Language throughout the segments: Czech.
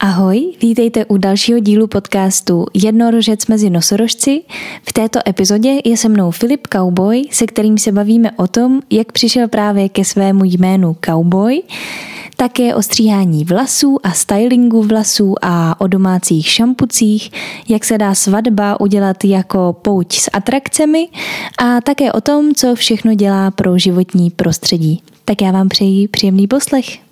Ahoj, vítejte u dalšího dílu podcastu Jednorožec mezi nosorožci. V této epizodě je se mnou Filip Cowboy, se kterým se bavíme o tom, jak přišel právě ke svému jménu Cowboy, také o stříhání vlasů a stylingu vlasů a o domácích šampucích, jak se dá svatba udělat jako pouť s atrakcemi a také o tom, co všechno dělá pro životní prostředí. Tak já vám přeji příjemný poslech.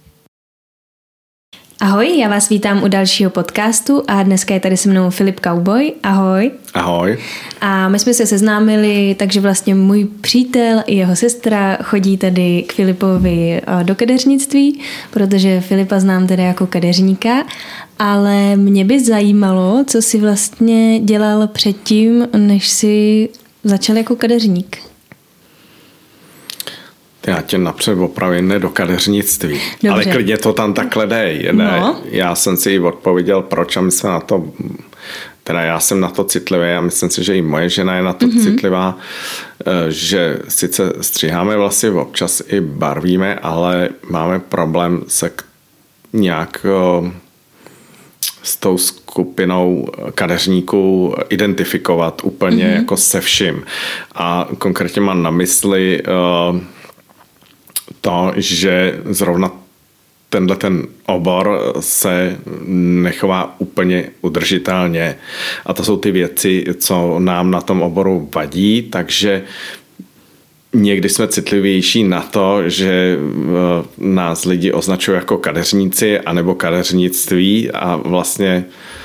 Ahoj, já vás vítám u dalšího podcastu a dneska je tady se mnou Filip Cowboy. Ahoj. Ahoj. A my jsme se seznámili, takže vlastně můj přítel i jeho sestra chodí tady k Filipovi eh, do kadeřnictví, protože Filipa znám tedy jako kadeřníka, ale mě by zajímalo, co si vlastně dělal předtím, než si začal jako kadeřník. Já tě napřed opravím ne do kadeřnictví, Dobře. ale klidně to tam takhle dej. Ne? No. Já jsem si odpověděl, proč a my jsme na to, teda já jsem na to citlivý a myslím si, že i moje žena je na to mm-hmm. citlivá, eh, že sice stříháme vlasy, občas i barvíme, ale máme problém se nějak eh, s tou skupinou kadeřníků identifikovat úplně mm-hmm. jako se vším. A konkrétně mám na mysli uh, to, že zrovna tenhle ten obor se nechová úplně udržitelně. A to jsou ty věci, co nám na tom oboru vadí, takže někdy jsme citlivější na to, že eh, nás lidi označují jako kadeřníci anebo kadeřnictví a vlastně Eh,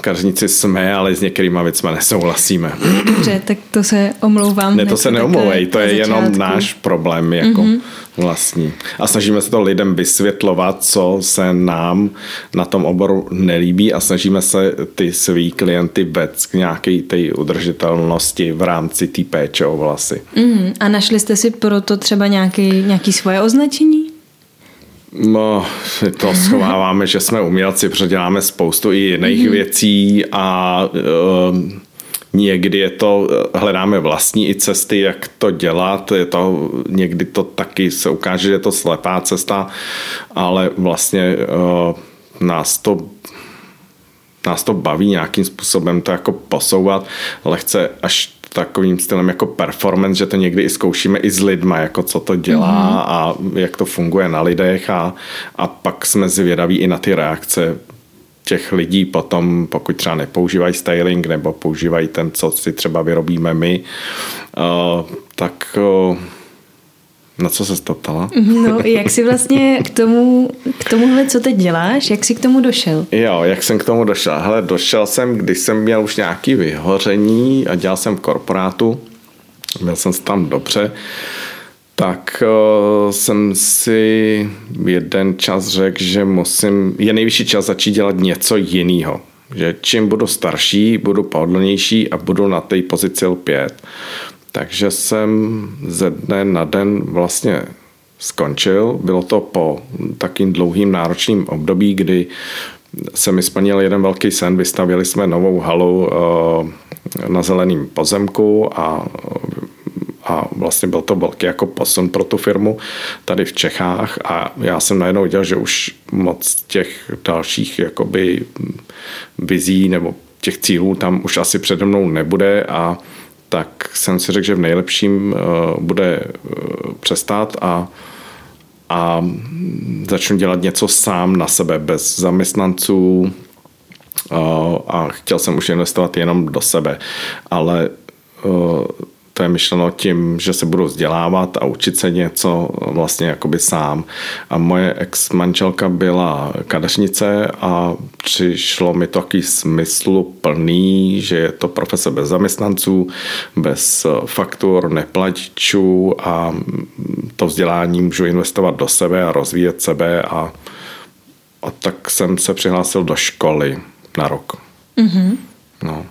kařníci jsme, ale s některýma věcmi nesouhlasíme. Dobře, tak to se omlouvám. Ne, to se neomlouvej, to je začátku. jenom náš problém jako mm-hmm. vlastní. A snažíme se to lidem vysvětlovat, co se nám na tom oboru nelíbí a snažíme se ty svý klienty vést k nějaké té udržitelnosti v rámci té péče o vlasy. Mm-hmm. A našli jste si proto třeba nějaký, nějaký svoje označení? No, to schováváme, že jsme umělci, předěláme spoustu i jiných mm-hmm. věcí a uh, někdy je to, hledáme vlastní i cesty, jak to dělat, je to, někdy to taky se ukáže, že je to slepá cesta, ale vlastně uh, nás to nás to baví nějakým způsobem to jako posouvat lehce až takovým stylem jako performance, že to někdy i zkoušíme i s lidma, jako co to dělá mm-hmm. a jak to funguje na lidech a, a pak jsme zvědaví i na ty reakce těch lidí potom, pokud třeba nepoužívají styling nebo používají ten, co si třeba vyrobíme my, uh, tak uh, na co se to ptala? No, jak jsi vlastně k tomu, k tomuhle, co teď děláš, jak jsi k tomu došel? Jo, jak jsem k tomu došel? Hele, došel jsem, když jsem měl už nějaký vyhoření a dělal jsem v korporátu, měl jsem se tam dobře, tak uh, jsem si jeden čas řekl, že musím, je nejvyšší čas začít dělat něco jiného. Že čím budu starší, budu pohodlnější a budu na té pozici lpět. Takže jsem ze dne na den vlastně skončil. Bylo to po takým dlouhým náročným období, kdy se mi splnil jeden velký sen. Vystavili jsme novou halu eh, na zeleném pozemku a a vlastně byl to velký jako posun pro tu firmu tady v Čechách a já jsem najednou viděl, že už moc těch dalších jakoby vizí nebo těch cílů tam už asi přede mnou nebude a tak jsem si řekl, že v nejlepším eh, bude eh, přestát a, a začnu dělat něco sám na sebe, bez zaměstnanců eh, a chtěl jsem už investovat jenom do sebe, ale to je myšleno tím, že se budu vzdělávat a učit se něco vlastně jakoby sám. A moje ex-manželka byla kadeřnice a přišlo mi to taký smyslu plný, že je to profese bez zaměstnanců, bez faktur, neplatičů a to vzdělání můžu investovat do sebe a rozvíjet sebe a, a tak jsem se přihlásil do školy na rok. Mm-hmm. No.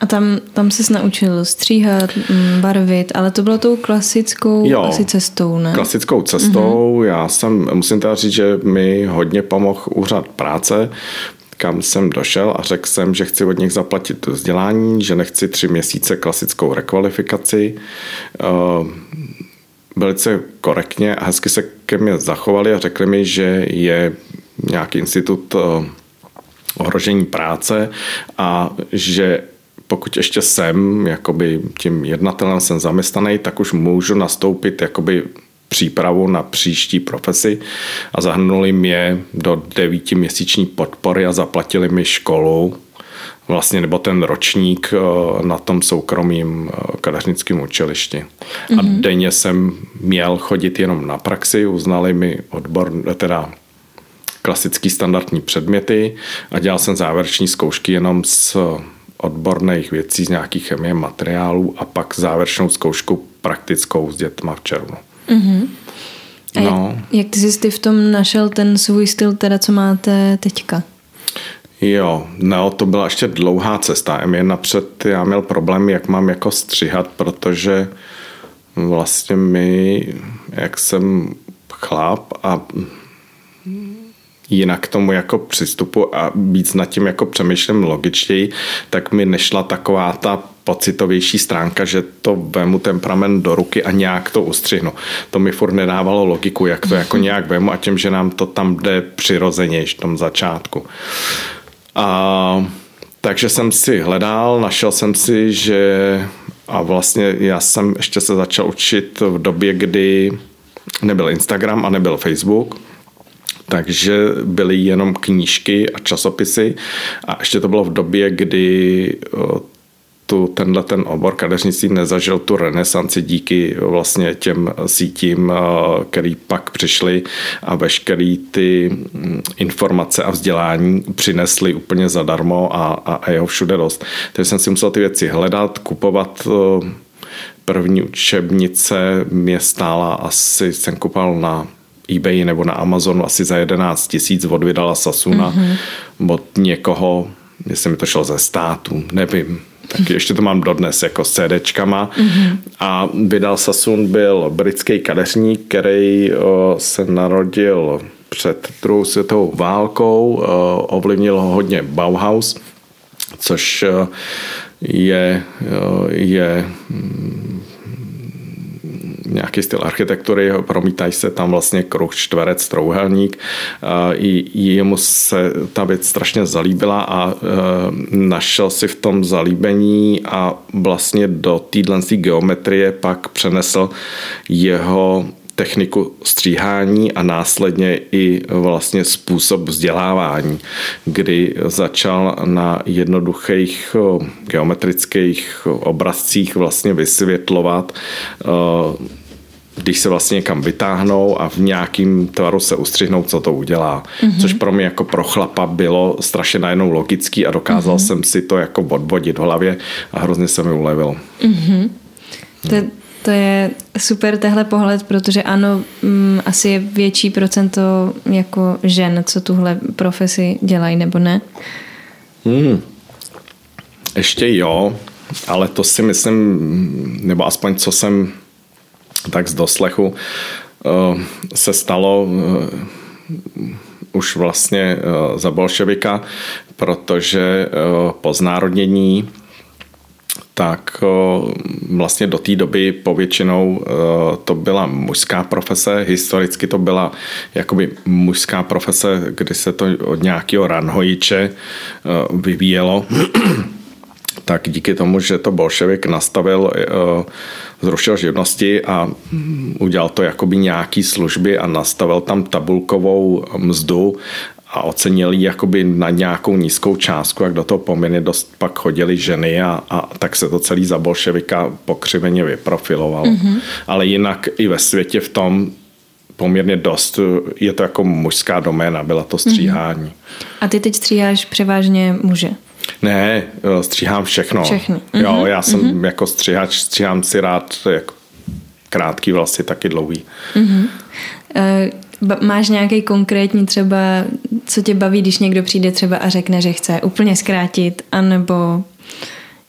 A tam, tam se naučil stříhat, mm, barvit, ale to bylo tou klasickou jo, asi cestou, ne? klasickou cestou. Mm-hmm. Já jsem, musím teda říct, že mi hodně pomohl úřad práce, kam jsem došel a řekl jsem, že chci od nich zaplatit vzdělání, že nechci tři měsíce klasickou rekvalifikaci. Uh, velice korektně a hezky se ke mně zachovali a řekli mi, že je nějaký institut ohrožení práce a že pokud ještě jsem jakoby tím jednatelem, jsem zaměstnaný, tak už můžu nastoupit jakoby přípravu na příští profesi a zahrnuli mě do devítiměsíční podpory a zaplatili mi školu, vlastně nebo ten ročník eh, na tom soukromým eh, kadeřnickém učilišti. Mm-hmm. A mhm. denně jsem měl chodit jenom na praxi, uznali mi odbor, teda klasický standardní předměty a dělal jsem závěreční zkoušky jenom z odborných věcí, z nějakých chemie materiálů a pak závěrečnou zkoušku praktickou s dětma v červnu. Mm-hmm. A no. jak, jak ty jsi ty v tom našel ten svůj styl, teda co máte teďka? Jo, no to byla ještě dlouhá cesta. Mě napřed já měl problém, jak mám jako stříhat, protože vlastně my, jak jsem chlap a jinak k tomu jako přistupu a víc nad tím jako přemýšlím logičtěji, tak mi nešla taková ta pocitovější stránka, že to vemu temperament do ruky a nějak to ustřihnu. To mi furt nedávalo logiku, jak to jako nějak vemu a tím, že nám to tam jde přirozeně v tom začátku. A, takže jsem si hledal, našel jsem si, že a vlastně já jsem ještě se začal učit v době, kdy nebyl Instagram a nebyl Facebook, takže byly jenom knížky a časopisy a ještě to bylo v době, kdy tu, tenhle ten obor kadeřnictví nezažil tu renesanci díky vlastně těm sítím, který pak přišly a veškerý ty mm, informace a vzdělání přinesly úplně zadarmo a, a, a jeho všude dost. Takže jsem si musel ty věci hledat, kupovat první učebnice mě stála asi, jsem kupoval na eBay nebo na Amazonu asi za 11 tisíc od Vydala Sasuna mm-hmm. od někoho, jestli mi to šlo ze státu, nevím. Tak ještě to mám dodnes jako s CDčkama. Mm-hmm. A Vydal Sasun byl britský kadeřník, který o, se narodil před druhou světovou válkou, o, ovlivnil ho hodně Bauhaus, což je, je nějaký styl architektury, promítají se tam vlastně kruh, čtverec, trouhelník. I jemu se ta věc strašně zalíbila a e, našel si v tom zalíbení a vlastně do téhle geometrie pak přenesl jeho techniku stříhání a následně i vlastně způsob vzdělávání, kdy začal na jednoduchých geometrických obrazcích vlastně vysvětlovat když se vlastně někam vytáhnou a v nějakým tvaru se ustřihnou, co to udělá. Mm-hmm. Což pro mě jako pro chlapa bylo strašně najednou logický a dokázal mm-hmm. jsem si to jako odvodit v hlavě a hrozně se mi ulevilo. Mm-hmm. To, to je super tehle pohled, protože ano, mm, asi je větší procento jako žen, co tuhle profesi dělají, nebo ne? Hmm. Ještě jo, ale to si myslím, nebo aspoň co jsem tak z doslechu eh, se stalo eh, už vlastně eh, za bolševika, protože po znárodnění tak vlastně do té doby povětšinou to byla mužská profese, historicky to byla jakoby mužská profese, kdy se to od nějakého ranhojiče vyvíjelo. Tak díky tomu, že to bolševik nastavil, zrušil živnosti a udělal to jakoby nějaký služby a nastavil tam tabulkovou mzdu a ocenil ji jakoby na nějakou nízkou částku, jak do toho poměrně dost pak chodili ženy a, a tak se to celý za bolševika pokřiveně vyprofilovalo. Mm-hmm. Ale jinak i ve světě v tom poměrně dost, je to jako mužská doména, byla to stříhání. Mm-hmm. A ty teď stříháš převážně muže? Ne, eh, stříhám všechno. Všechno. Jo, mm-hmm. já jsem mm-hmm. jako stříhač, stříhám si rád jako krátký vlasy, taky dlouhý. Mm-hmm. Uh, máš nějaký konkrétní třeba, co tě baví, když někdo přijde třeba a řekne, že chce úplně zkrátit, anebo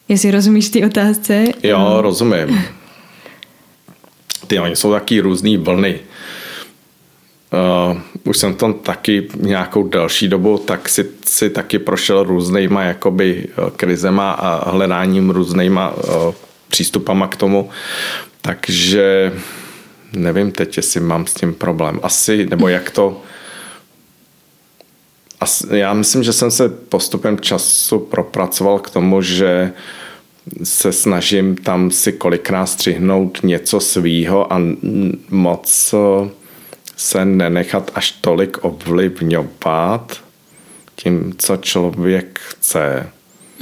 jestli rozumíš ty otázce? Jo, rozumím. Ty, oni jsou taky různý vlny. Uh, už jsem tam taky nějakou další dobu, tak si, si taky prošel různýma jakoby eh, krizema a hledáním různýma uh, přístupama k tomu. Takže nevím teď, jestli mám s tím problém. Asi, nebo jak to já myslím, že jsem se postupem času propracoval k tomu, že se snažím tam si kolikrát střihnout něco svýho a moc se nenechat až tolik ovlivňovat tím, co člověk chce.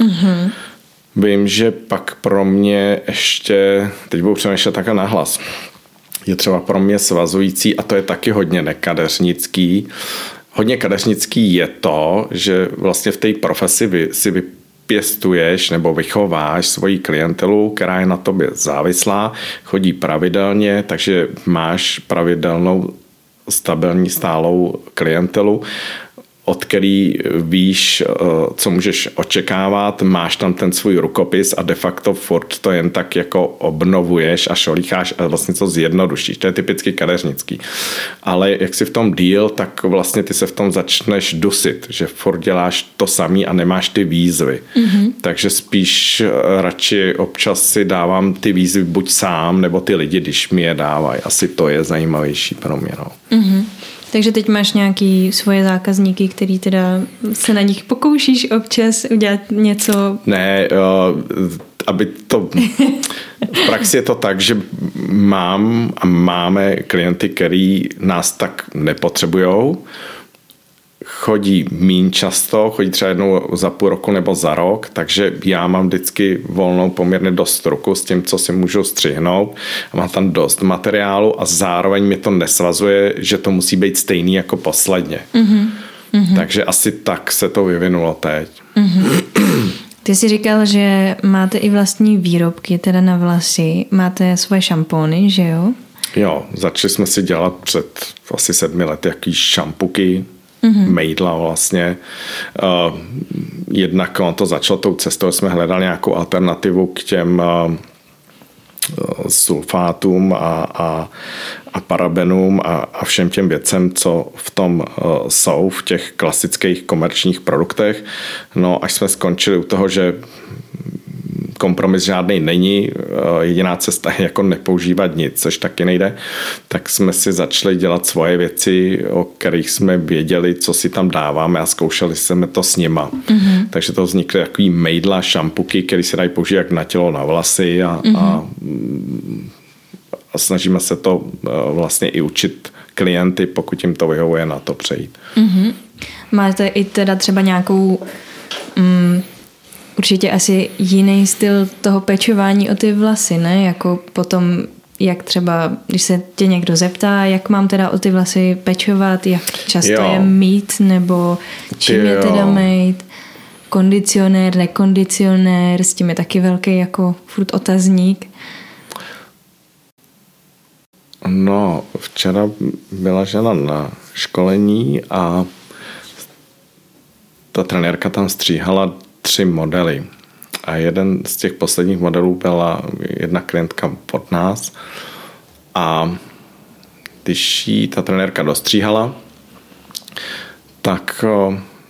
Mm-hmm. Vím, že pak pro mě ještě, teď budu přemýšlet takhle nahlas, je třeba pro mě svazující a to je taky hodně nekadeřnický. Hodně kadeřnický je to, že vlastně v té profesi vy, si vypěstuješ nebo vychováš svoji klientelu, která je na tobě závislá, chodí pravidelně, takže máš pravidelnou stabilní stálou klientelu od který víš, eh, co můžeš očekávat, máš tam ten svůj rukopis a de facto furt to jen tak jako obnovuješ a šolícháš a vlastně to zjednodušíš. To je typicky kadeřnický. Ale jak si v tom díl, tak vlastně ty se v tom začneš dusit, že furt děláš to samý a nemáš ty výzvy. Mm-hmm. Takže spíš eh, radši občas si dávám ty výzvy buď sám, nebo ty lidi, když mi je dávají. Asi to je zajímavější pro mě. No. Mm-hmm. Takže teď máš nějaký svoje zákazníky, který teda se na nich pokoušíš občas udělat něco? Ne, uh, aby to... V praxi je to tak, že mám a máme klienty, který nás tak nepotřebujou, chodí mín často, chodí třeba jednou za půl roku nebo za rok, takže já mám vždycky volnou poměrně dost ruku s tím, co si můžu střihnout mám tam dost materiálu a zároveň mi to nesvazuje, že to musí být stejný jako posledně. Mm-hmm. Takže asi tak se to vyvinulo teď. Mm-hmm. Ty jsi říkal, že máte i vlastní výrobky, teda na vlasy. Máte svoje šampóny, že jo? Jo, začali jsme si dělat před asi sedmi lety jaký šampuky, mm-hmm. mejdla vlastně. Uh, jednak on to začalo tou cestou, jsme hledali nějakou alternativu k těm uh, sulfátům a, a, a parabenům a, a všem těm věcem, co v tom jsou, v těch klasických komerčních produktech. No až jsme skončili u toho, že kompromis žádný není, eh, jediná cesta je jako nepoužívat nic, což taky nejde, tak jsme si začali dělat svoje věci, o kterých jsme věděli, co si tam dáváme a zkoušeli jsme to s nima. Mm-hmm. Takže to vznikly takový mejdla, šampuky, které se dají použít jak na tělo, na vlasy a, mm-hmm. a, a snažíme se to eh, vlastně i učit klienty, pokud jim to vyhovuje, na to přejít. Mm-hmm. Máte i teda třeba nějakou mm, určitě asi jiný styl toho pečování o ty vlasy, ne? Jako potom, jak třeba, když se tě někdo zeptá, jak mám teda o ty vlasy pečovat, jak často jo. je mít, nebo čím Ty je teda mít, kondicionér, nekondicionér, s tím je taky velký jako furt otazník. No, včera byla žena na školení a ta trenérka tam stříhala tři modely. A jeden z těch posledních modelů byla jedna klientka pod nás a když jí ta trenérka dostříhala, tak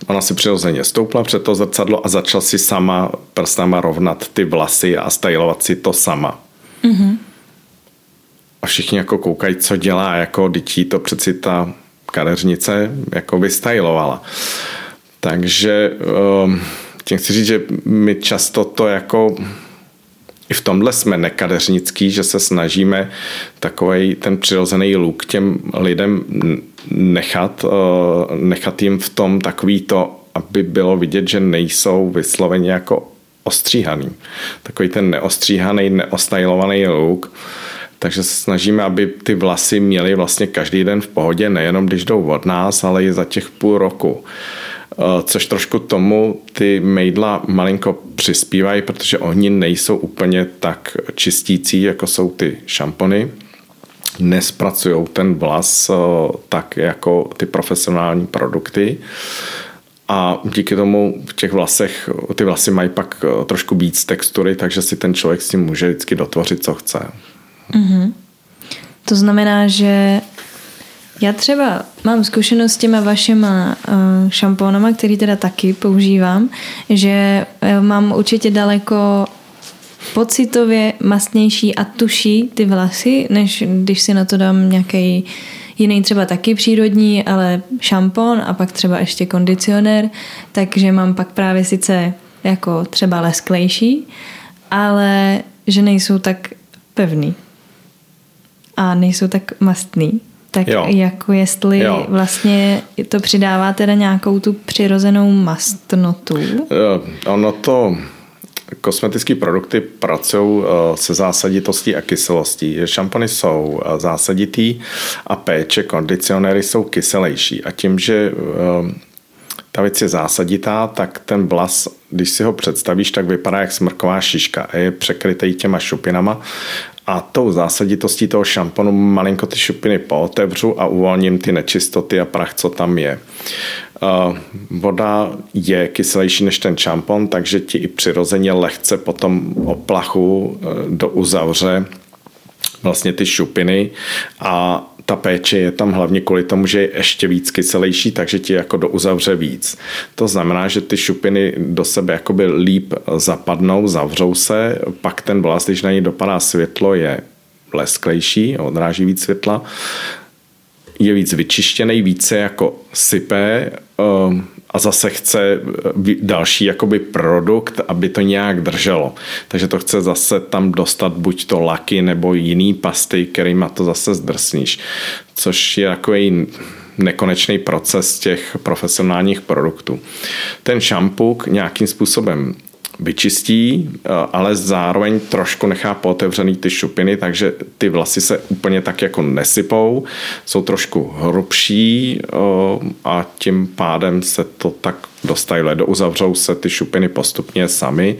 ona si přirozeně stoupla před to zrcadlo a začala si sama prstama rovnat ty vlasy a stylovat si to sama. Mm-hmm. A všichni jako koukají, co dělá, jako dětí to přeci ta kadeřnice jako vystylovala. Takže um, tím chci říct, že my často to jako i v tomhle jsme nekadeřnický, že se snažíme takový ten přirozený luk těm lidem nechat, eh, nechat jim v tom takový to, aby bylo vidět, že nejsou vysloveně jako ostříhaný. Takový ten neostříhaný, neostajlovaný luk. Takže se snažíme, aby ty vlasy měly vlastně každý den v pohodě, nejenom když jdou od nás, ale i za těch půl roku. Eh, což trošku tomu ty mejdla malinko přispívají, protože oni nejsou úplně tak čistící, jako jsou ty šampony. Nespracují ten vlas eh, tak jako ty profesionální produkty. A díky tomu v těch vlasech, ty vlasy mají pak eh, trošku víc textury, takže si ten člověk s tím může vždycky dotvořit, co chce. Mm-hmm. To znamená, že já třeba mám zkušenost s těma vašima uh, šampónama, který teda taky používám, že uh, mám určitě daleko pocitově mastnější a tuší ty vlasy, než když si na to dám nějaký jiný třeba taky přírodní, ale šampon a pak třeba ještě kondicionér, takže mám pak právě sice jako třeba lesklejší, ale že nejsou tak pevný a nejsou tak mastný. Tak jo. jako jestli jo. vlastně to přidává teda nějakou tu přirozenou mastnotu? Ono to kosmetické produkty pracují eh, se zásaditostí a kyselostí. Šampony jsou eh, zásaditý a péče, kondicionéry jsou kyselější. A tím, že eh, ta věc je zásaditá, tak ten vlas, když si ho představíš, tak vypadá jak smrková šiška a je překrytý těma šupinama a tou zásaditostí toho šamponu malinko ty šupiny pootevřu a uvolním ty nečistoty a prach, co tam je. Voda je kyselější než ten šampon, takže ti i přirozeně lehce potom oplachu e, do uzavře vlastně ty šupiny a ta péče je tam hlavně kvůli tomu, že je ještě víc kyselější, takže ti jako do uzavře víc. To znamená, že ty šupiny do sebe jakoby líp zapadnou, zavřou se, pak ten vlas, když na ní dopadá světlo, je lesklejší, odráží víc světla, je víc vyčištěný, více jako sype, um, a zase chce eh, další jakoby produkt, aby to nějak drželo. Takže to chce zase tam dostat buď to laky nebo jiný pasty, kterýma to zase zdrsníš. Což je takový nekonečný proces těch profesionálních produktů. Ten šampuk nějakým způsobem vyčistí, eh, ale zároveň trošku nechá pootevřený ty šupiny, takže ty vlasy se úplně tak jako nesypou, jsou trošku hrubší eh, a tím pádem se to tak dostajle. Uzavřou se ty šupiny postupně sami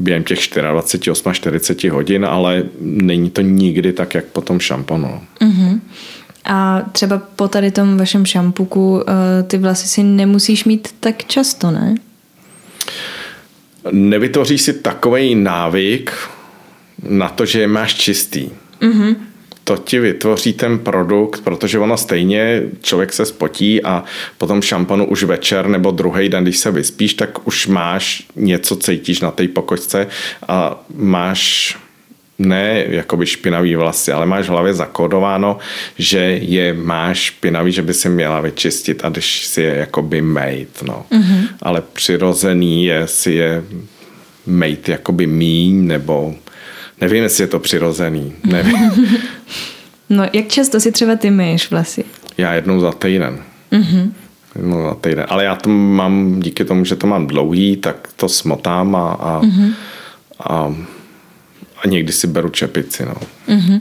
během těch 24, 40 hodin, ale není to nikdy tak, jak po tom šamponu. Mm-hmm. A třeba po tady tom vašem šampuku eh, ty vlasy si nemusíš mít tak často, ne? Nevytvoříš si takový návyk na to, že je máš čistý. Mm-hmm. To ti vytvoří ten produkt, protože ono stejně člověk se spotí a potom šampanu už večer nebo druhý den, když se vyspíš, tak už máš něco, cítíš na té pokočce a máš ne jakoby špinavý vlasy, ale máš v hlavě zakódováno, že je máš špinavý, že by si měla vyčistit a když si je jakoby made, no. Mm-hmm. Ale přirozený je si je made jakoby míň, nebo nevím, jestli je to přirozený, nevím. no, jak často si třeba ty myješ vlasy? Já jednou za týden. Mm-hmm. Jednou za týden. Ale já to mám, díky tomu, že to mám dlouhý, tak to smotám a, a, mm-hmm. a a někdy si beru čepici. No. Mm-hmm.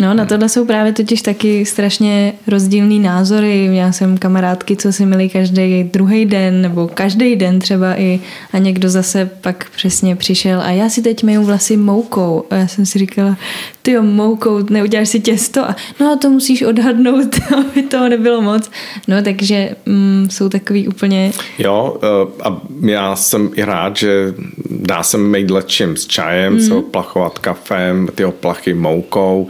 No, na tohle jsou právě totiž taky strašně rozdílný názory. Já jsem kamarádky, co si milí každý druhý den nebo každý den třeba i a někdo zase pak přesně přišel a já si teď myju vlasy moukou. A já jsem si říkala, ty jo, moukou, neuděláš si těsto a no a to musíš odhadnout, aby toho nebylo moc. No, takže mm, jsou takový úplně... Jo, eh, a já jsem i rád, že dá se mít lečím s čajem, mm. se oplachovat kafem, ty oplachy moukou,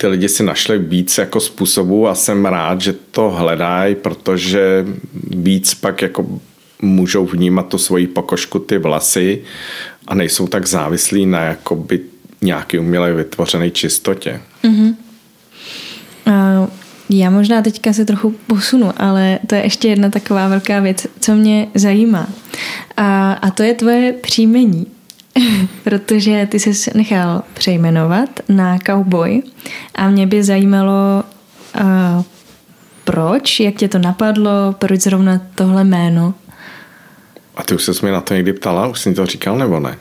ty lidi si našli víc jako způsobů a jsem rád, že to hledají, protože víc pak jako můžou vnímat tu svoji pokožku, ty vlasy a nejsou tak závislí na jakoby nějaký uměle vytvořené čistotě. Mm-hmm. Uh, já možná teďka se trochu posunu, ale to je ještě jedna taková velká věc, co mě zajímá. A, a to je tvoje příjmení. protože ty se nechal přejmenovat na Cowboy a mě by zajímalo, uh, proč, jak tě to napadlo, proč zrovna tohle jméno. A ty už se mi na to někdy ptala, už jsi to říkal nebo ne?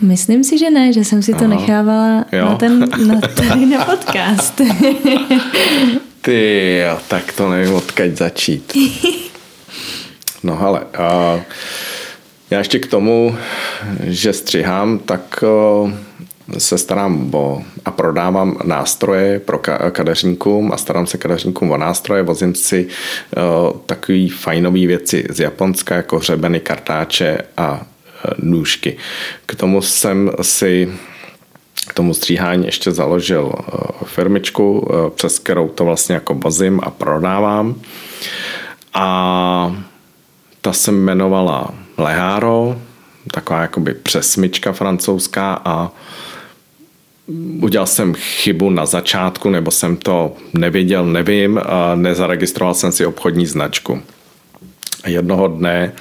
Myslím si, že ne, že jsem si to Aha. nechávala jo. na ten, na, ten na podcast. Ty jo, tak to nevím, odkaď začít. No ale, uh, já ještě k tomu, že střihám, tak se starám o, a prodávám nástroje pro kadeřníkům a starám se kadeřníkům o nástroje, vozím si takový fajnové věci z Japonska, jako hřebeny, kartáče a uh, nůžky. K tomu jsem si k tomu stříhání ještě založil uh, firmičku, přes kterou to vlastně jako vozím a prodávám. A ta se jmenovala Le taková jakoby přesmička francouzská a udělal jsem chybu na začátku, nebo jsem to nevěděl, nevím, a nezaregistroval jsem si obchodní značku. Jednoho dne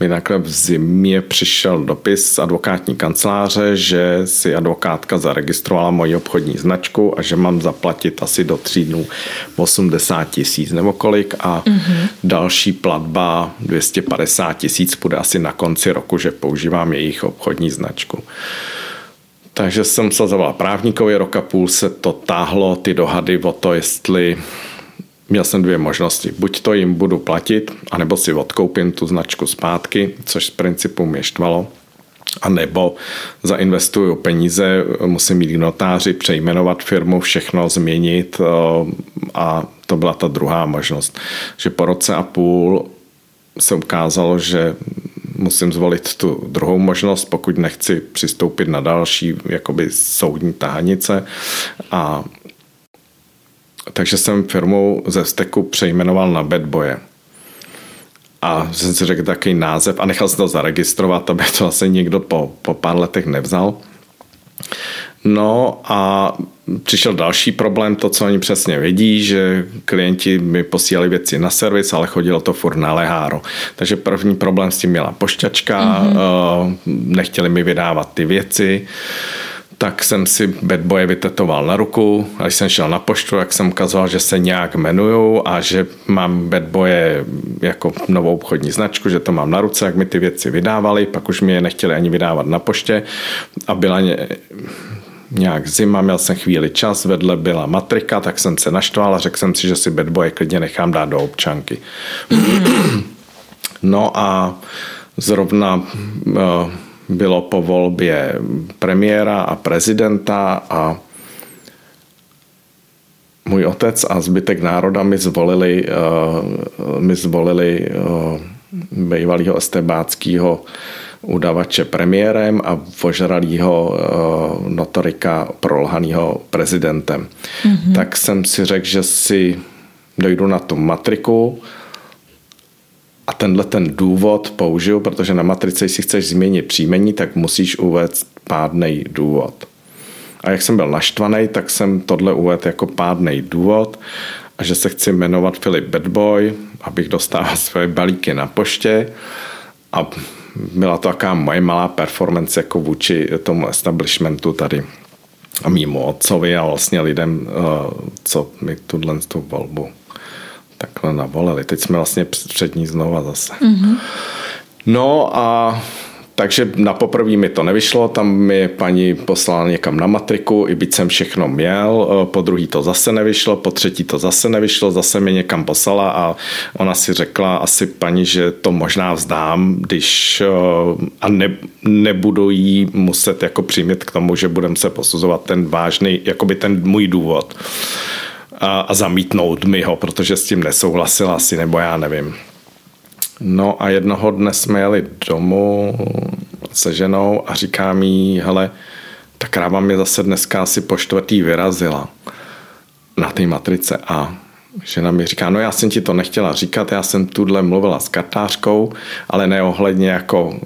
mi takhle v zimě přišel dopis z advokátní kanceláře, že si advokátka zaregistrovala moji obchodní značku a že mám zaplatit asi do tří dnů 80 tisíc nebo kolik a mm-hmm. další platba 250 tisíc bude asi na konci roku, že používám jejich obchodní značku. Takže jsem se zavolal právníkovi, roka půl se to táhlo, ty dohady o to, jestli měl jsem dvě možnosti. Buď to jim budu platit, anebo si odkoupím tu značku zpátky, což z principu mě štvalo. A nebo zainvestuju peníze, musím jít k notáři, přejmenovat firmu, všechno změnit eh, a to byla ta druhá možnost. Že po roce a půl se ukázalo, že musím zvolit tu druhou možnost, pokud nechci přistoupit na další jakoby soudní tahanice a takže jsem firmu ze Steku přejmenoval na Bad Boye. A jsem si řekl takový název a nechal jsem to zaregistrovat, aby to asi někdo po, po pár letech nevzal. No a přišel další problém, to, co oni přesně vědí, že klienti mi posílali věci na servis, ale chodilo to furt na leháro. Takže první problém s tím měla pošťačka, mm-hmm. nechtěli mi vydávat ty věci tak jsem si bad boye vytetoval na ruku a když jsem šel na poštu, tak jsem ukazoval, že se nějak jmenuju a že mám bad boye jako novou obchodní značku, že to mám na ruce, jak mi ty věci vydávali, pak už mi je nechtěli ani vydávat na poště a byla ně, nějak zima, měl jsem chvíli čas, vedle byla matrika, tak jsem se naštval a řekl jsem si, že si bad boye klidně nechám dát do občanky. no a zrovna uh, bylo po volbě premiéra a prezidenta a můj otec a zbytek národa mi zvolili, uh, mi zvolili uh, bývalého estebáckého udavače premiérem a vožralýho uh, notorika prolhaného prezidentem. Mm-hmm. Tak jsem si řekl, že si dojdu na tu matriku, a tenhle ten důvod použiju, protože na matrice, jestli chceš změnit příjmení, tak musíš uvést pádný důvod. A jak jsem byl naštvaný, tak jsem tohle uvedl jako pádný důvod a že se chci jmenovat Filip Badboy, abych dostával své balíky na poště a byla to taká moje malá performance jako vůči tomu establishmentu tady a mýmu otcovi a vlastně lidem, eh, co mi tuhle tu volbu takhle navolili. Teď jsme vlastně před ní znova zase. Mm-hmm. No a takže na poprvé mi to nevyšlo, tam mi paní poslala někam na matriku, i byť jsem všechno měl, eh, po druhý to zase nevyšlo, po třetí to zase nevyšlo, zase mi někam poslala a ona si řekla asi paní, že to možná vzdám, když eh, a ne, nebudu jí muset jako přijmět k tomu, že budem se posuzovat ten vážný, jakoby ten můj důvod a, a zamítnout mi ho, protože s tím nesouhlasil asi, nebo já nevím. No a jednoho dne jsme jeli domů se ženou a říká mi, hele, ta kráva mě zase dneska asi po čtvrtý vyrazila na té matrice A. Žena mi říká, no já jsem ti to nechtěla říkat, já jsem tuhle mluvila s kartářkou, ale neohledně jako uh,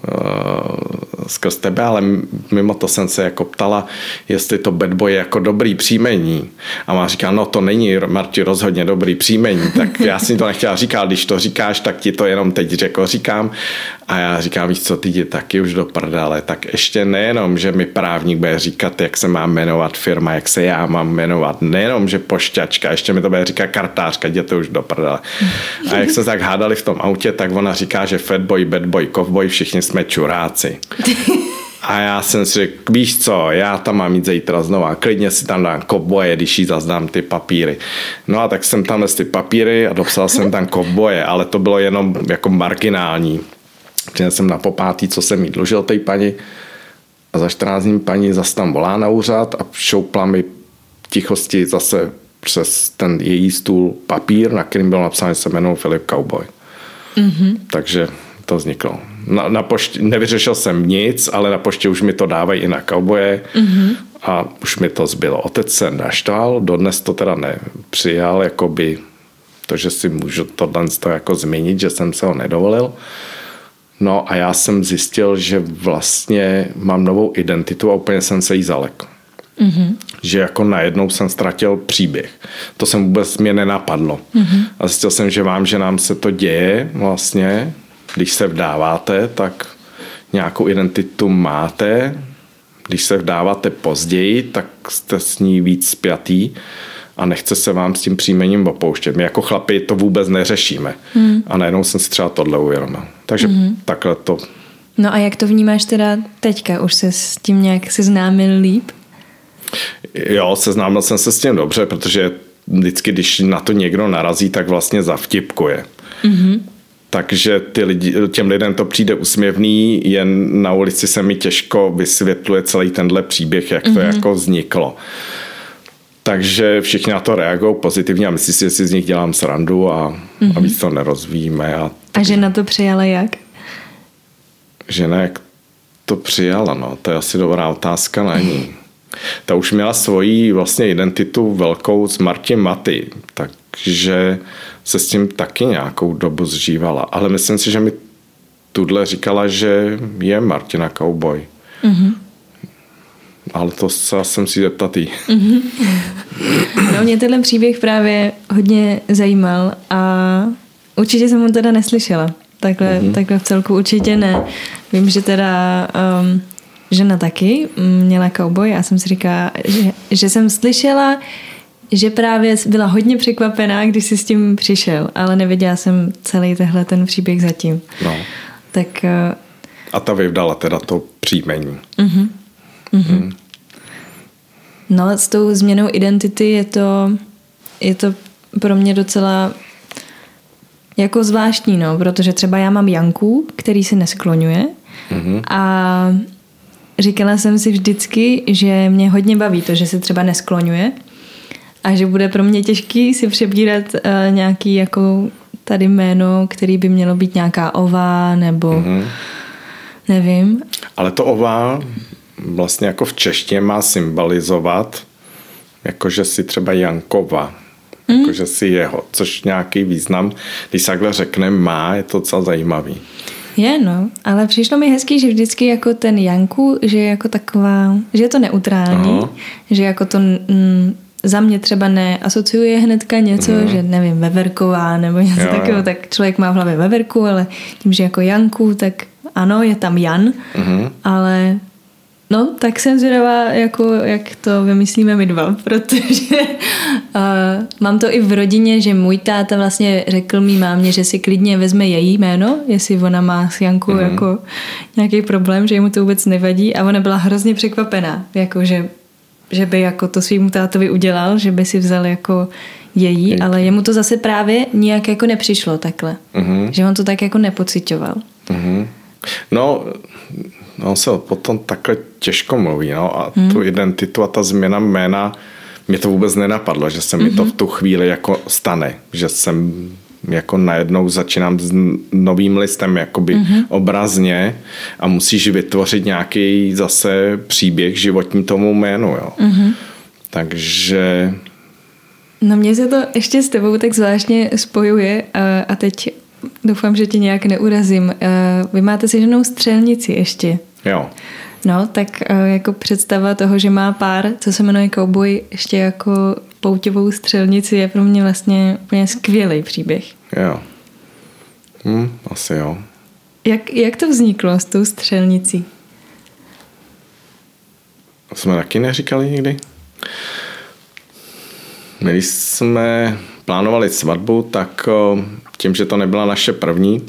skrz tebe, ale mimo to jsem se jako ptala, jestli to bad boy je jako dobrý příjmení. A má říká, no to není, Marti, rozhodně dobrý příjmení. Tak já jsem to nechtěla říkat, když to říkáš, tak ti to jenom teď řekl, říkám. A já říkám, víš co, ty jdi taky už do prdele. Tak ještě nejenom, že mi právník bude říkat, jak se má jmenovat firma, jak se já mám jmenovat. Nejenom, že pošťačka, ještě mi to bude říkat kartářka, jděte už do prdele. A jak se tak hádali v tom autě, tak ona říká, že fatboy, badboy, kovboy, všichni jsme čuráci. A já jsem si řekl, víš co, já tam mám jít zítra znova, klidně si tam dám koboje, když jí zazdám ty papíry. No a tak jsem tam ty papíry a dopsal jsem tam koboje, ale to bylo jenom jako marginální. Přijel jsem na popátý, co jsem jí dlužil té paní a za 14 dní paní zase tam volá na úřad a šoupla mi tichosti zase přes ten její stůl papír, na kterým byl napsán, že se jmenuje Filip Cowboy. Mm-hmm. Takže to vzniklo. Na, na poště, nevyřešil jsem nic, ale na poště už mi to dávají i na kauboje mm-hmm. a už mi to zbylo. Otec se naštval, dodnes to teda nepřijal, jakoby to, že si můžu tohle to jako změnit, že jsem se ho nedovolil. No a já jsem zjistil, že vlastně mám novou identitu a úplně jsem se jí zalek. Mm-hmm. Že jako najednou jsem ztratil příběh. To jsem vůbec mě nenapadlo. Mm-hmm. A zjistil jsem, že vám, že nám se to děje vlastně, když se vdáváte, tak nějakou identitu máte, když se vdáváte později, tak jste s ní víc spjatý a nechce se vám s tím příjmením opouštět. My jako chlapi to vůbec neřešíme. Hmm. A najednou jsem si třeba tohle uvědomil. Takže hmm. takhle to. No a jak to vnímáš teda teďka? Už se s tím nějak seznámil líp? Jo, seznámil jsem se s tím dobře, protože vždycky, když na to někdo narazí, tak vlastně zavtipkuje. Mm-hmm. Takže ty lidi, těm lidem to přijde usměvný, jen na ulici se mi těžko vysvětluje celý tenhle příběh, jak mm-hmm. to mhm. jako vzniklo. Takže všichni na to reagují pozitivně a myslí si, že si z nich dělám srandu a, mm-hmm. a víc to nerozvíjíme. A, a že na to přijala jak? Žena jak to přijala, no, to je asi dobrá otázka na ní. Ta už měla svoji vlastně identitu velkou s Martin Maty, takže se s tím taky nějakou dobu zžívala. Ale myslím si, že mi tudle říkala, že je Martina Cowboy. Mm-hmm. Ale to se jsem si zeptat jí. Mm-hmm. No mě tenhle příběh právě hodně zajímal a určitě jsem ho teda neslyšela. Takhle, mm-hmm. takhle v celku určitě ne. Vím, že teda um, žena taky měla cowboy a já jsem si říkala, že, že jsem slyšela, že právě byla hodně překvapená, když jsi s tím přišel, ale nevěděla jsem celý tehle ten příběh zatím. No. Tak... Uh, a ta vyvdala teda to příjmení. Uh-huh. Uh-huh. Mm. No s tou změnou identity je to, je to pro mě docela jako zvláštní, no, protože třeba já mám Janku, který se neskloňuje mm-hmm. a říkala jsem si vždycky, že mě hodně baví to, že se třeba neskloňuje a že bude pro mě těžký si přebírat uh, nějaký jako tady jméno, který by mělo být nějaká ova nebo mm-hmm. nevím. Ale to ova vlastně jako v češtině má symbolizovat jakože si třeba Jankova, mm. jakože si jeho, což nějaký význam, když se takhle řekne, má, je to docela zajímavý. Je, no, ale přišlo mi hezký, že vždycky jako ten Janku, že je jako taková, že je to neutrální, Aha. že jako to mm, za mě třeba neasociuje hnedka něco, mm. že nevím, veverková nebo něco jo, takového, jo. tak člověk má v hlavě veverku, ale tím, že jako Janku, tak ano, je tam Jan, mm. ale No, tak jsem zvědavá, jako, jak to vymyslíme my dva, protože uh, mám to i v rodině, že můj táta vlastně řekl mý mámě, že si klidně vezme její jméno, jestli ona má s Jankou mm-hmm. jako nějaký problém, že mu to vůbec nevadí a ona byla hrozně překvapená, jako že, že by jako to svým tátovi udělal, že by si vzal jako její, Děk. ale jemu to zase právě nijak jako nepřišlo takhle, mm-hmm. že on to tak jako nepocitoval. Mm-hmm. No, no se potom takhle těžko mluví. No, a hmm. tu identitu a ta změna jména, mě to vůbec nenapadlo, že se mi hmm. to v tu chvíli jako stane, že jsem jako najednou začínám s novým listem jakoby mm-hmm. obrazně a musíš vytvořit nějaký zase příběh životní tomu jménu, jo. Mm-hmm. Takže... No mě se to ještě s tebou tak zvláštně spojuje a teď doufám, že tě nějak neurazím. Vy máte si ženou střelnici ještě. Jo. No, tak eh, jako představa toho, že má pár, co se jmenuje Cowboy, ještě jako pouťovou střelnici, je pro mě vlastně úplně skvělý příběh. Jo. Hm, asi jo. Jak, jak to vzniklo s tou střelnicí? Jsme taky neříkali nikdy. My když jsme plánovali svatbu, tak eh, tím, že to nebyla naše první,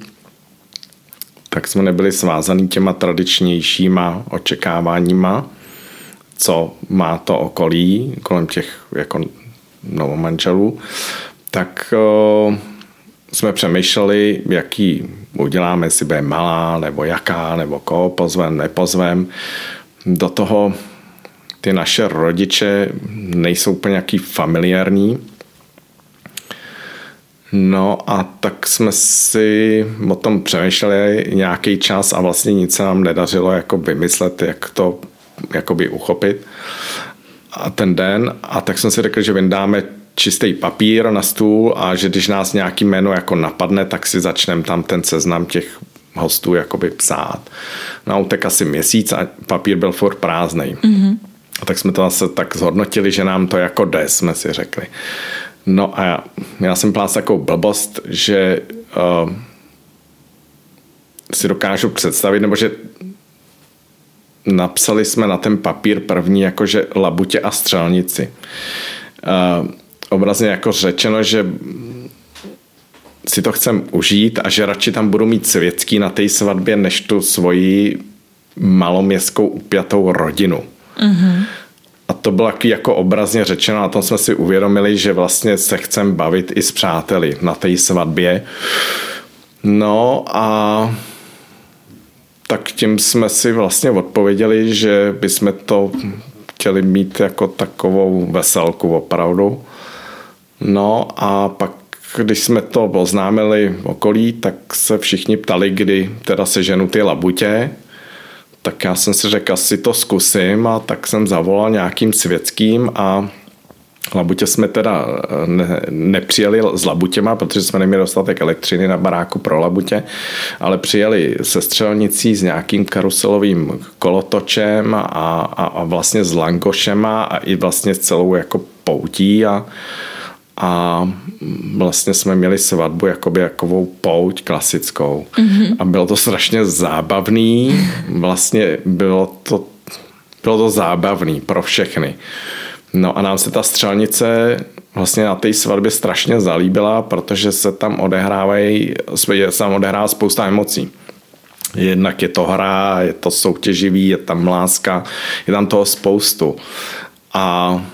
tak jsme nebyli svázaný těma tradičnějšíma očekáváníma, co má to okolí kolem těch jako novomanželů, tak o, jsme přemýšleli, jaký uděláme, jestli bude malá, nebo jaká, nebo koho pozvem, nepozvem. Do toho ty naše rodiče nejsou úplně nějaký familiární, No a tak jsme si o tom přemýšleli nějaký čas a vlastně nic se nám nedařilo jako vymyslet, jak to jakoby uchopit. A ten den, a tak jsme si řekli, že vyndáme čistý papír na stůl a že když nás nějaký jméno jako napadne, tak si začneme tam ten seznam těch hostů jakoby psát. No utek asi měsíc a papír byl furt prázdný. Mm-hmm. A tak jsme to zase tak zhodnotili, že nám to jako jde, jsme si řekli. No a já, já jsem plás takovou blbost, že uh, si dokážu představit, nebo že napsali jsme na ten papír první jakože labutě a střelnici. Uh, obrazně jako řečeno, že si to chcem užít a že radši tam budu mít světský na té svatbě, než tu svoji maloměstskou upjatou rodinu. Mm-hmm. A to bylo jako obrazně řečeno, a tom jsme si uvědomili, že vlastně se chcem bavit i s přáteli na té svatbě. No a tak tím jsme si vlastně odpověděli, že bychom to chtěli mít jako takovou veselku opravdu. No a pak když jsme to oznámili okolí, tak se všichni ptali, kdy teda seženu ty labutě. Tak já jsem si řekl, asi to zkusím a tak jsem zavolal nějakým světským a Labutě jsme teda eh, ne, nepřijeli s labutěma, protože jsme neměli dostatek elektřiny na baráku pro labutě, ale přijeli se střelnicí s nějakým karuselovým kolotočem a, a, a vlastně s langošema a i vlastně s celou jako poutí a, a vlastně jsme měli svatbu jakoby jakovou pouť klasickou. Mm-hmm. A bylo to strašně zábavný, vlastně bylo to, bylo to zábavný pro všechny. No a nám se ta střelnice vlastně na té svatbě strašně zalíbila, protože se tam odehrávají, se tam odehrává spousta emocí. Jednak je to hra, je to soutěživý, je tam láska, je tam toho spoustu. A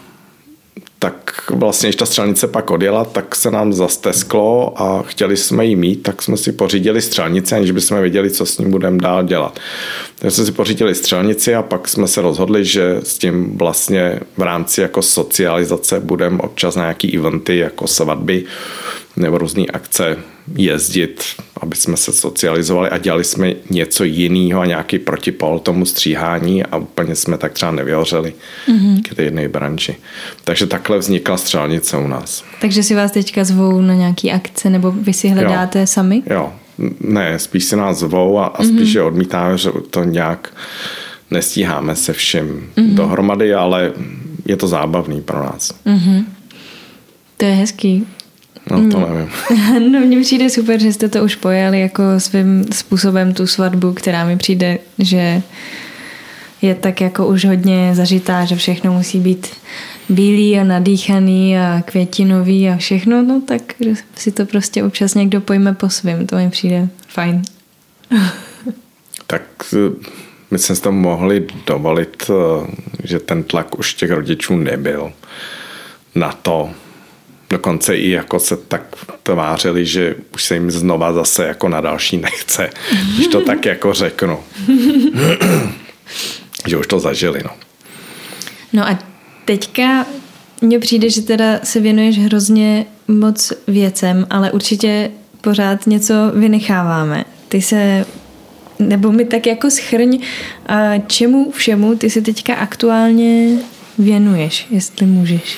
tak vlastně, když ta střelnice pak odjela, tak se nám zastesklo a chtěli jsme ji mít, tak jsme si pořídili střelnici, aniž bychom věděli, co s ním budeme dál dělat. Takže jsme si pořídili střelnici a pak jsme se rozhodli, že s tím vlastně v rámci jako socializace budeme občas na nějaký eventy jako svatby nebo různé akce jezdit, aby jsme se socializovali a dělali jsme něco jiného a nějaký protipol tomu stříhání a úplně jsme tak třeba nevyhořeli mm-hmm. k té jedné branži. Takže takhle vznikla střelnice u nás. Takže si vás teďka zvou na nějaký akce nebo vy si hledáte jo. sami? Jo, ne, spíš si nás zvou a, a spíš mm-hmm. odmítáme, že to nějak nestíháme se všem mm-hmm. dohromady, ale je to zábavný pro nás. Mm-hmm. To je hezký. No, to nevím. no, mně přijde super, že jste to už pojali jako svým způsobem tu svatbu, která mi přijde, že je tak jako už hodně zažitá, že všechno musí být bílý a nadýchaný a květinový a všechno, no tak si to prostě občas někdo pojme po svým, to mi přijde fajn. tak eh, my jsme si to mohli dovolit, eh, že ten tlak už těch rodičů nebyl na to, dokonce i jako se tak tvářili, že už se jim znova zase jako na další nechce, když to tak jako řeknu. že už to zažili, no. No a teďka mně přijde, že teda se věnuješ hrozně moc věcem, ale určitě pořád něco vynecháváme. Ty se, nebo mi tak jako schrň, čemu všemu ty se teďka aktuálně věnuješ, jestli můžeš.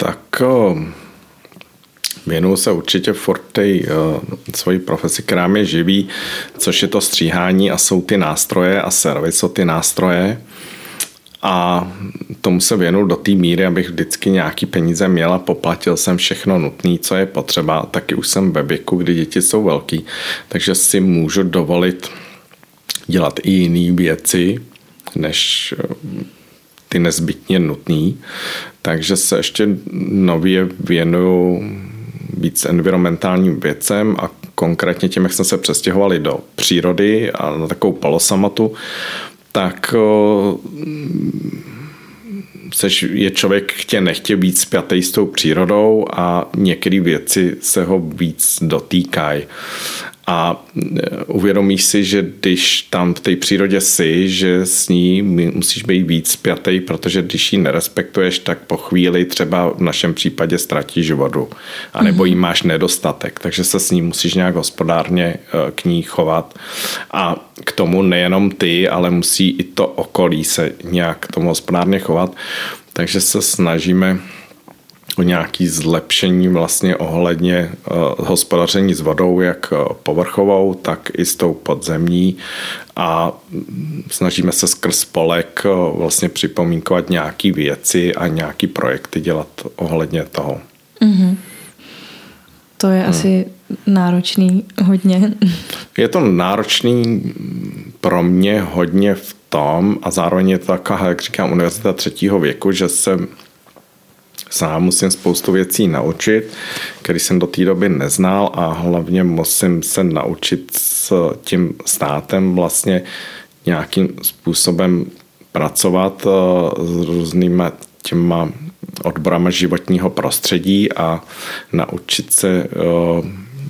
Tak věnuju se určitě furt tej uh, svoji profesi, která mě živí, což je to stříhání a jsou ty nástroje a servis jsou ty nástroje. A tomu se věnuju do té míry, abych vždycky nějaký peníze měl a poplatil jsem všechno nutné, co je potřeba. Taky už jsem ve věku, kdy děti jsou velký, takže si můžu dovolit dělat i jiné věci, než ty nezbytně nutné. Takže se ještě nově věnuju víc environmentálním věcem a konkrétně tím, jak jsme se přestěhovali do přírody a na takovou palosamatu, tak seš, je člověk chtě nechtě víc spjatý s tou přírodou a některé věci se ho víc dotýkají a e, uvědomíš si, že když tam v té přírodě jsi, že s ní musíš být víc spjatý, protože když ji nerespektuješ, tak po chvíli třeba v našem případě ztratíš vodu, anebo jí mhm. máš nedostatek, takže se s ní musíš nějak hospodárně e, k ní chovat. A k tomu nejenom ty, ale musí i to okolí se nějak k tomu hospodárně chovat, takže se snažíme o nějaký zlepšení vlastně ohledně uh, hospodaření s vodou, jak povrchovou, tak i s tou podzemní a snažíme se skrz spolek uh, vlastně připomínkovat nějaké věci a nějaké projekty dělat ohledně toho. Mm-hmm. To je hmm. asi náročný hodně. Je to náročný pro mě hodně v tom a zároveň je to taková, jak říkám, univerzita třetího věku, že se sám musím spoustu věcí naučit, které jsem do té doby neznal a hlavně musím se naučit s tím státem vlastně nějakým způsobem pracovat eh, s různými těma odborama životního prostředí a naučit se eh,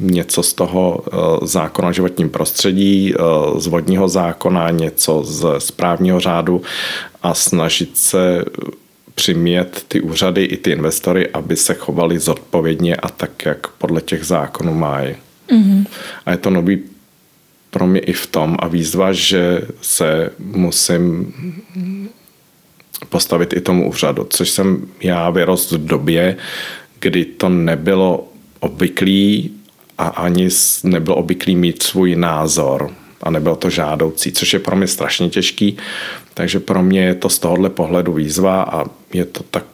něco z toho eh, zákona o životním prostředí, z vodního zákona, něco z správního řádu a snažit se přimět ty úřady i ty investory, aby se chovali zodpovědně a tak, jak podle těch zákonů mají. Mm-hmm. A je to nový pro mě i v tom a výzva, že se musím postavit i tomu úřadu, což jsem já vyrost v době, kdy to nebylo obvyklý a ani nebylo obvyklý mít svůj názor a nebylo to žádoucí, což je pro mě strašně těžký, takže pro mě je to z tohohle pohledu výzva a je to tak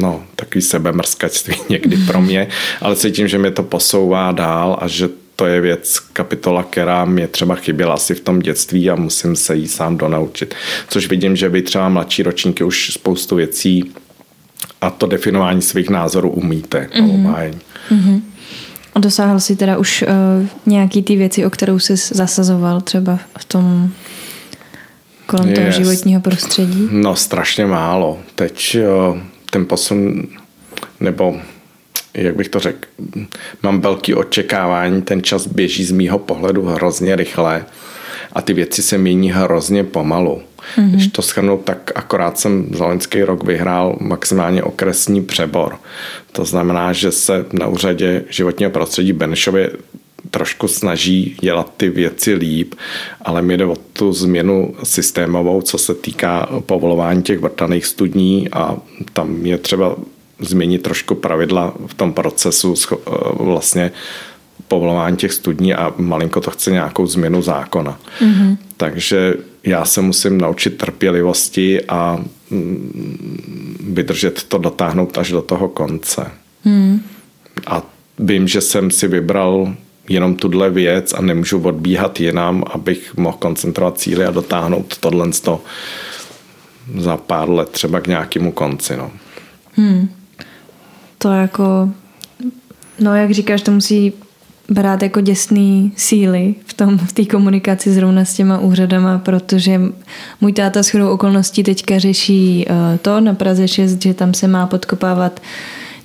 no, takový sebemrskačství někdy pro mě, ale cítím, že mě to posouvá dál a že to je věc, kapitola, která mě třeba chyběla asi v tom dětství a musím se jí sám donaučit. Což vidím, že vy třeba mladší ročníky už spoustu věcí a to definování svých názorů umíte. Mm-hmm. Mm-hmm. A dosáhl si teda už uh, nějaký ty věci, o kterou jsi zasazoval třeba v tom kolem toho životního prostředí? No strašně málo. Teď uh, ten posun, nebo jak bych to řekl, mám velký očekávání, ten čas běží z mýho pohledu hrozně rychle a ty věci se mění hrozně pomalu. Mm-hmm. Když to schrnu, tak akorát jsem za loňský rok vyhrál maximálně okresní přebor. To znamená, že se na úřadě životního prostředí Benešově trošku snaží dělat ty věci líp, ale mi jde o tu změnu systémovou, co se týká povolování těch vrtaných studní a tam je třeba změnit trošku pravidla v tom procesu vlastně povolování těch studní a malinko to chce nějakou změnu zákona. Mm-hmm. Takže já se musím naučit trpělivosti a mm, vydržet to dotáhnout až do toho konce. Mm. A vím, že jsem si vybral jenom tuhle věc a nemůžu odbíhat jinam, abych mohl koncentrovat cíly a dotáhnout tohle za pár let třeba k nějakému konci. No. Hmm. To jako, no jak říkáš, to musí brát jako děsný síly v tom v té komunikaci zrovna s těma úřadama, protože můj táta s chodou okolností teďka řeší uh, to na Praze 6, že tam se má podkopávat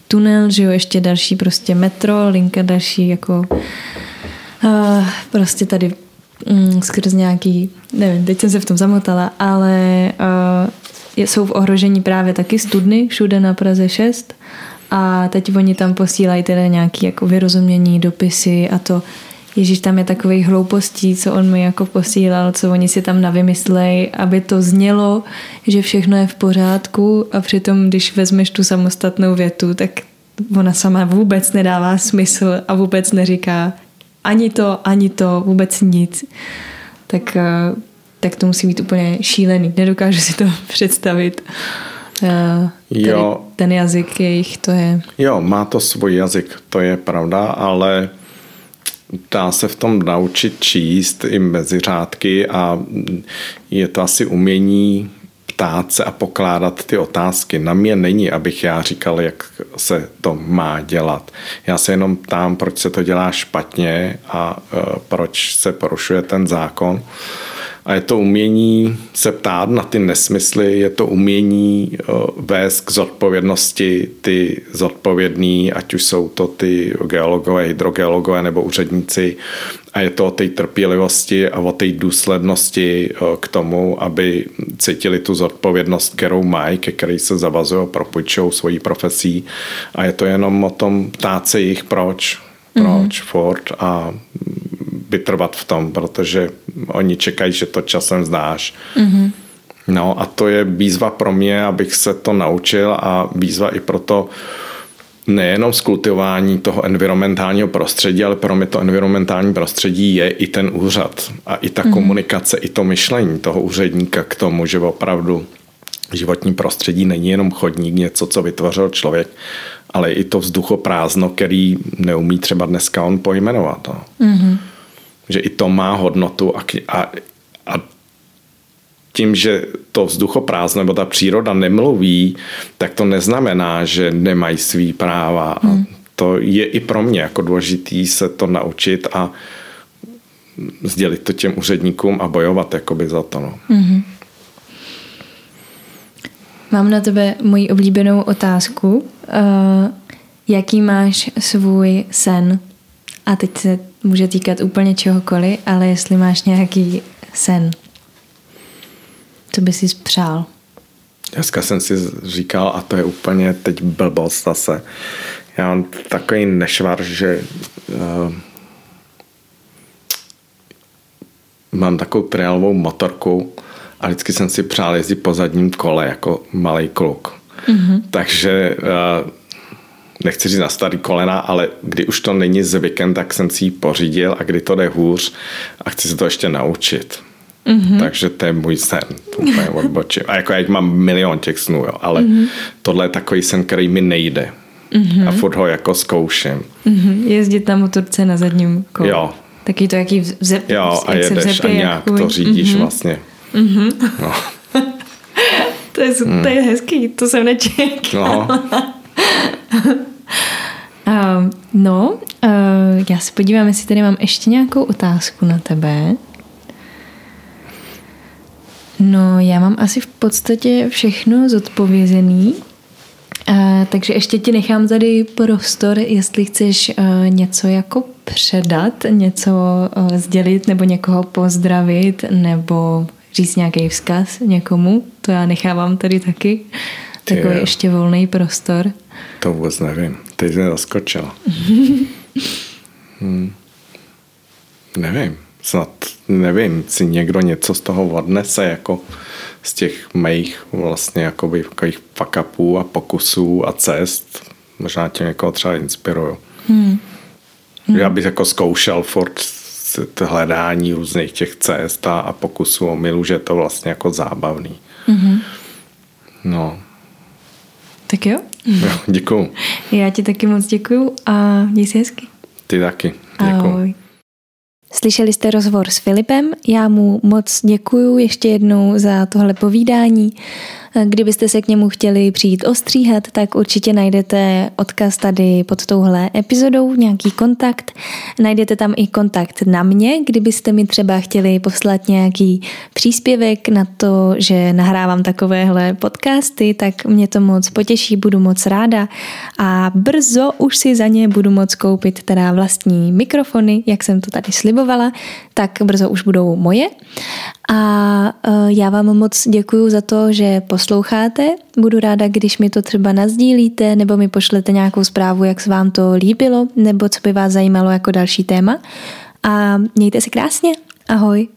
tunel, že jo, ještě další prostě metro, linka další jako uh, prostě tady um, skrz nějaký, nevím, teď jsem se v tom zamotala, ale uh, jsou v ohrožení právě taky studny všude na Praze 6 a teď oni tam posílají teda nějaký jako vyrozumění, dopisy a to Ježíš tam je takových hloupostí, co on mi jako posílal, co oni si tam navymyslej, aby to znělo, že všechno je v pořádku a přitom, když vezmeš tu samostatnou větu, tak ona sama vůbec nedává smysl a vůbec neříká ani to, ani to, vůbec nic. Tak, eh, tak to musí být úplně šílený. Nedokážu si to představit. Eh, jo. Ten jazyk jejich, to je... Jo, má to svůj jazyk, to je pravda, ale dá se v tom naučit číst i mezi řádky a je to asi umění ptát se a pokládat ty otázky. Na mě není, abych já říkal, jak se to má dělat. Já se jenom ptám, proč se to dělá špatně a e, proč se porušuje ten zákon. A je to umění se ptát na ty nesmysly, je to umění eh, vést k zodpovědnosti ty zodpovědný, ať už jsou to ty geologové, hydrogeologové nebo úředníci. A je to o té trpělivosti a o té důslednosti eh, k tomu, aby cítili tu zodpovědnost, kterou mají, ke které se zavazují, propůjčují svojí profesí. A je to jenom o tom ptát se jich proč, proč, mm-hmm. Ford a vytrvat v tom, protože oni čekají, že to časem znáš. Mm-hmm. No a to je výzva pro mě, abych se to naučil a výzva i pro to, nejenom zkultivování toho environmentálního prostředí, ale pro mě to environmentální prostředí je i ten úřad a i ta mm. komunikace, i to myšlení toho úředníka k tomu, že opravdu životní prostředí není jenom chodník, něco, co vytvořil člověk, ale i to vzduchoprázdno, který neumí třeba dneska on pojmenovat. No. Mm-hmm. Že i to má hodnotu a, a, a tím, že to vzduchoprázdno nebo ta příroda nemluví, tak to neznamená, že nemají svý práva. Hmm. A to je i pro mě jako důležitý se to naučit a sdělit to těm úředníkům a bojovat jakoby za to. No. Mm-hmm. Mám na tebe moji oblíbenou otázku. Uh, jaký máš svůj sen? A teď se může týkat úplně čehokoliv, ale jestli máš nějaký sen. Co by si přál? Dneska jsem si říkal, a to je úplně teď blbost zase, já mám takový nešvar, že uh, mám takovou trialovou motorku a vždycky jsem si přál jezdit po zadním kole jako malý kluk. Mm-hmm. Takže uh, nechci říct na starý kolena, ale kdy už to není zvykem, tak jsem si ji pořídil a kdy to jde hůř a chci se to ještě naučit. Mm-hmm. Takže to je můj sen. Úplně odbočím. A jako já mám milion těch snů, jo, ale mm-hmm. tohle je takový sen, který mi nejde. Mm-hmm. A furt ho jako zkouším. Mm-hmm. Jezdit na motorce na zadním kole. Jo. Taky to, jaký vzep, Jo, a jedeš vzepě, a nějak to řídíš mm-hmm. vlastně. Mm-hmm. No. to, je, to je mm. hezký, to jsem nečekala. No. uh, no, uh, já se podívám, jestli tady mám ještě nějakou otázku na tebe. No, já mám asi v podstatě všechno zodpovězený, Uh, takže ještě ti nechám tady prostor, jestli chceš uh, něco jako předat, něco uh, sdělit nebo někoho pozdravit nebo říct nějaký vzkaz někomu. To já nechávám tady taky. Takový ještě volný prostor. To vůbec nevím. Teď jsem zaskočil. hmm. Nevím snad nevím, si někdo něco z toho odnese jako z těch mých vlastně jakoby takových fuck upů a pokusů a cest. Možná tě někoho třeba inspiruju. Hmm. Hmm. Já bych jako zkoušel furt hledání různých těch cest a, a pokusů o milu, že je to vlastně jako zábavný. Hmm. No. Tak jo. Jo děkuju. Já ti taky moc děkuju a měj si hezky. Ty taky. Děkuju. Ahoj. Slyšeli jste rozhovor s Filipem, já mu moc děkuju ještě jednou za tohle povídání. Kdybyste se k němu chtěli přijít ostříhat, tak určitě najdete odkaz tady pod touhle epizodou, nějaký kontakt. Najdete tam i kontakt na mě, kdybyste mi třeba chtěli poslat nějaký příspěvek na to, že nahrávám takovéhle podcasty, tak mě to moc potěší, budu moc ráda a brzo už si za ně budu moc koupit teda vlastní mikrofony, jak jsem to tady slibovala, tak brzo už budou moje. A e, já vám moc děkuji za to, že posloucháte. Budu ráda, když mi to třeba nazdílíte nebo mi pošlete nějakou zprávu, jak se vám to líbilo nebo co by vás zajímalo jako další téma. A mějte se krásně. Ahoj.